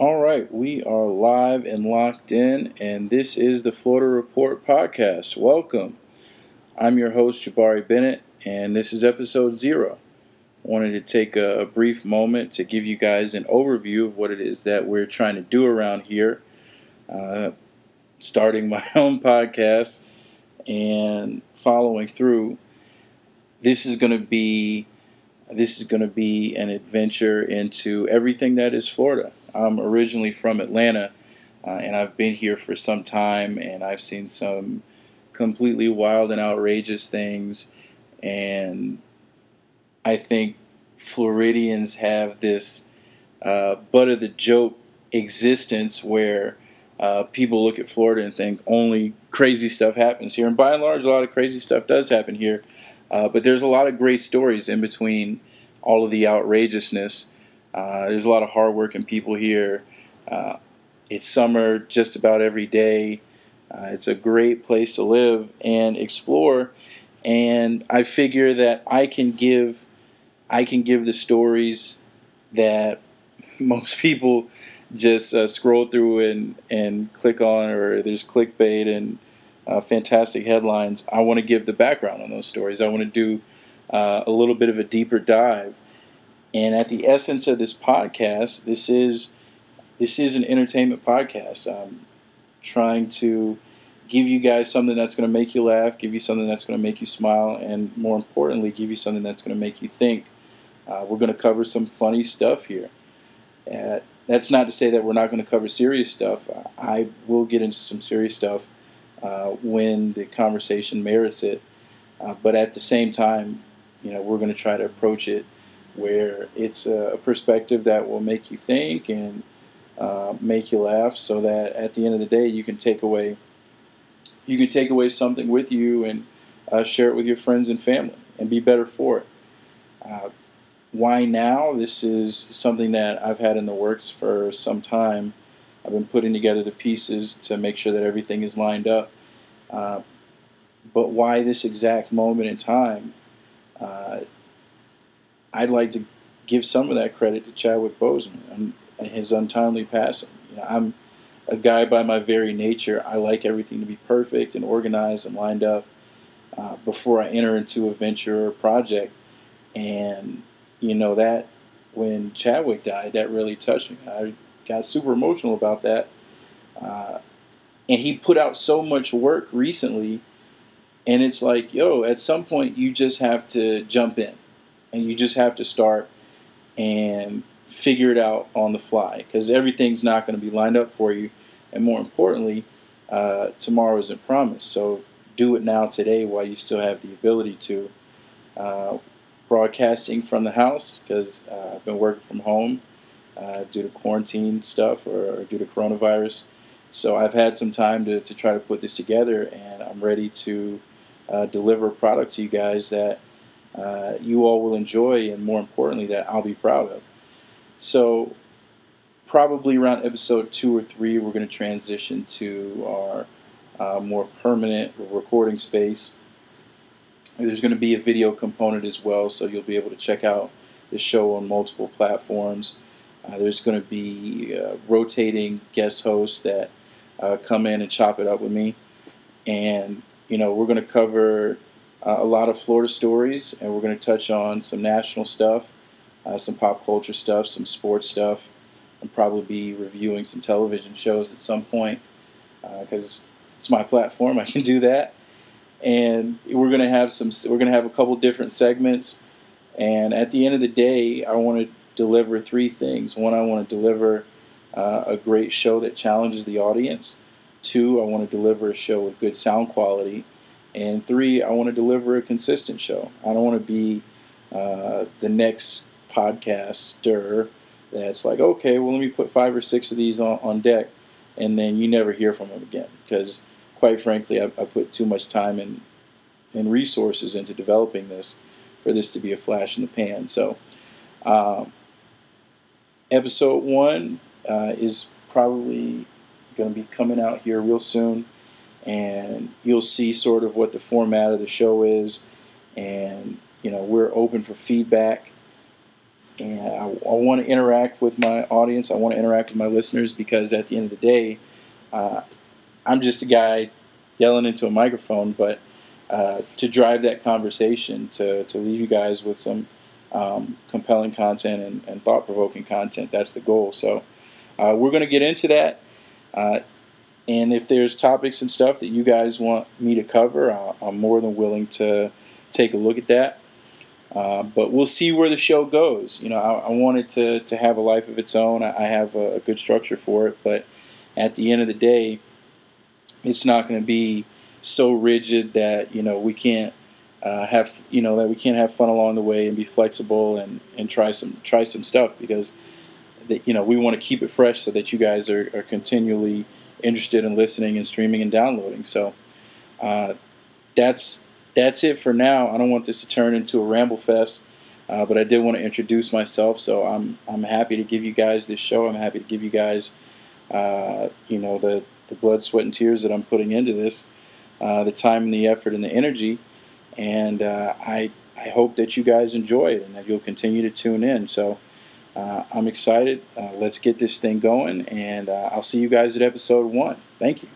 All right, we are live and locked in, and this is the Florida Report podcast. Welcome. I'm your host, Jabari Bennett, and this is episode zero. I wanted to take a, a, brief moment to give you guys an overview of what it is that we're trying to do around here. Uh, starting my own podcast and following through. This is going to be this is going to be an adventure into everything that is Florida. I'm originally from Atlanta, uh, and I've been here for some time, and I've seen some completely wild and outrageous things. And I think Floridians have this uh, butt of the joke existence where uh, people look at Florida and think only crazy stuff happens here. And by and large, a lot of crazy stuff does happen here. Uh, but there's a lot of great stories in between all of the outrageousness. Uh, there's a lot of hardworking people here. Uh, it's summer just about every day. Uh, it's a great place to live and explore. And I figure that I can give, I can give the stories that most people just uh, scroll through and, and click on, or there's clickbait and uh, fantastic headlines. I want to give the background on those stories. I want to do uh, a little bit of a deeper dive. And at the essence of this podcast, this is this is an entertainment podcast. I'm trying to give you guys something that's going to make you laugh, give you something that's going to make you smile, and more importantly, give you something that's going to make you think. Uh, we're going to cover some funny stuff here. Uh, that's not to say that we're not going to cover serious stuff. I will get into some serious stuff uh, when the conversation merits it. Uh, but at the same time, you know, we're going to try to approach it where it's a perspective that will make you think and uh, make you laugh, so that at the end of the day, you can take away you can take away something with you and uh, share it with your friends and family and be better for it. Uh, why now? This is something that I've had in the works for some time. I've been putting together the pieces to make sure that everything is lined up. Uh, but why this exact moment in time? Uh, I'd like to give some of that credit to Chadwick Boseman and his untimely passing. You know, I'm a guy by my very nature. I like everything to be perfect and organized and lined up uh, before I enter into a venture or project. And you know that when Chadwick died, that really touched me. I got super emotional about that. Uh, and he put out so much work recently, and it's like, yo, at some point you just have to jump in, and you just have to start and figure it out on the fly because everything's not going to be lined up for you, and more importantly, uh, tomorrow isn't promised. So do it now today while you still have the ability to. Uh, broadcasting from the house because uh, I've been working from home uh, due to quarantine stuff or, or, due to coronavirus. So I've had some time to, to try to put this together, and I'm ready to uh, deliver a product to you guys that uh, you all will enjoy, and more importantly, that I'll be proud of. So probably around episode two or three, we're going to transition to our uh, more permanent recording space there's going to be a video component as well, so you'll be able to check out the show on multiple platforms. Uh, there's going to be uh, rotating guest hosts that uh, come in and chop it up with me. And, you know, we're going to cover uh, a lot of Florida stories, and we're going to touch on some national stuff, uh, some pop culture stuff, some sports stuff, and probably be reviewing some television shows at some point because uh, it's my platform. I can do that and we're gonna have some. We're gonna have a couple different segments, and at the end of the day, I want to deliver three things. One, I want to deliver uh, a great show that challenges the audience. Two, I want to deliver a show with good sound quality, and three, I want to deliver a consistent show. I don't want to be uh, the next podcaster that's like, okay, well, let me put five or six of these on, on deck, and then you never hear from them again because quite frankly, I, I put too much time and and resources into developing this for this to be a flash in the pan. So, um, episode one uh, is probably going to be coming out here real soon, and you'll see sort of what the format of the show is. And you know, we're open for feedback. and I, I want to interact with my audience. I want to interact with my listeners because at the end of the day, uh, I'm just a guy yelling into a microphone, but uh, to drive that conversation, to, to leave you guys with some um, compelling content and, and thought provoking content, that's the goal. So uh, we're going to get into that. Uh, and if there's topics and stuff that you guys want me to cover, I'm more than willing to take a look at that. Uh, but we'll see where the show goes. You know, I, I want it to, to have a life of its own. I, I have a, a, good structure for it, but at the end of the day, it's not going to be so rigid that you know we can't uh, have you know that we can't have fun along the way and be flexible and, and try some try some stuff because that you know we want to keep it fresh so that you guys are, are continually interested in listening and streaming and downloading. So uh, that's that's it for now. I don't want this to turn into a ramble fest, uh, but I did want to introduce myself. So I'm I'm happy to give you guys this show. I'm happy to give you guys, uh, you know, the the blood, sweat, and tears that I'm putting into this, uh, the time and the effort and the energy, and uh, I I hope that you guys enjoy it and that you'll continue to tune in. So. Uh, I'm excited. Uh, let's get this thing going, and I'll see you guys at episode one. Thank you.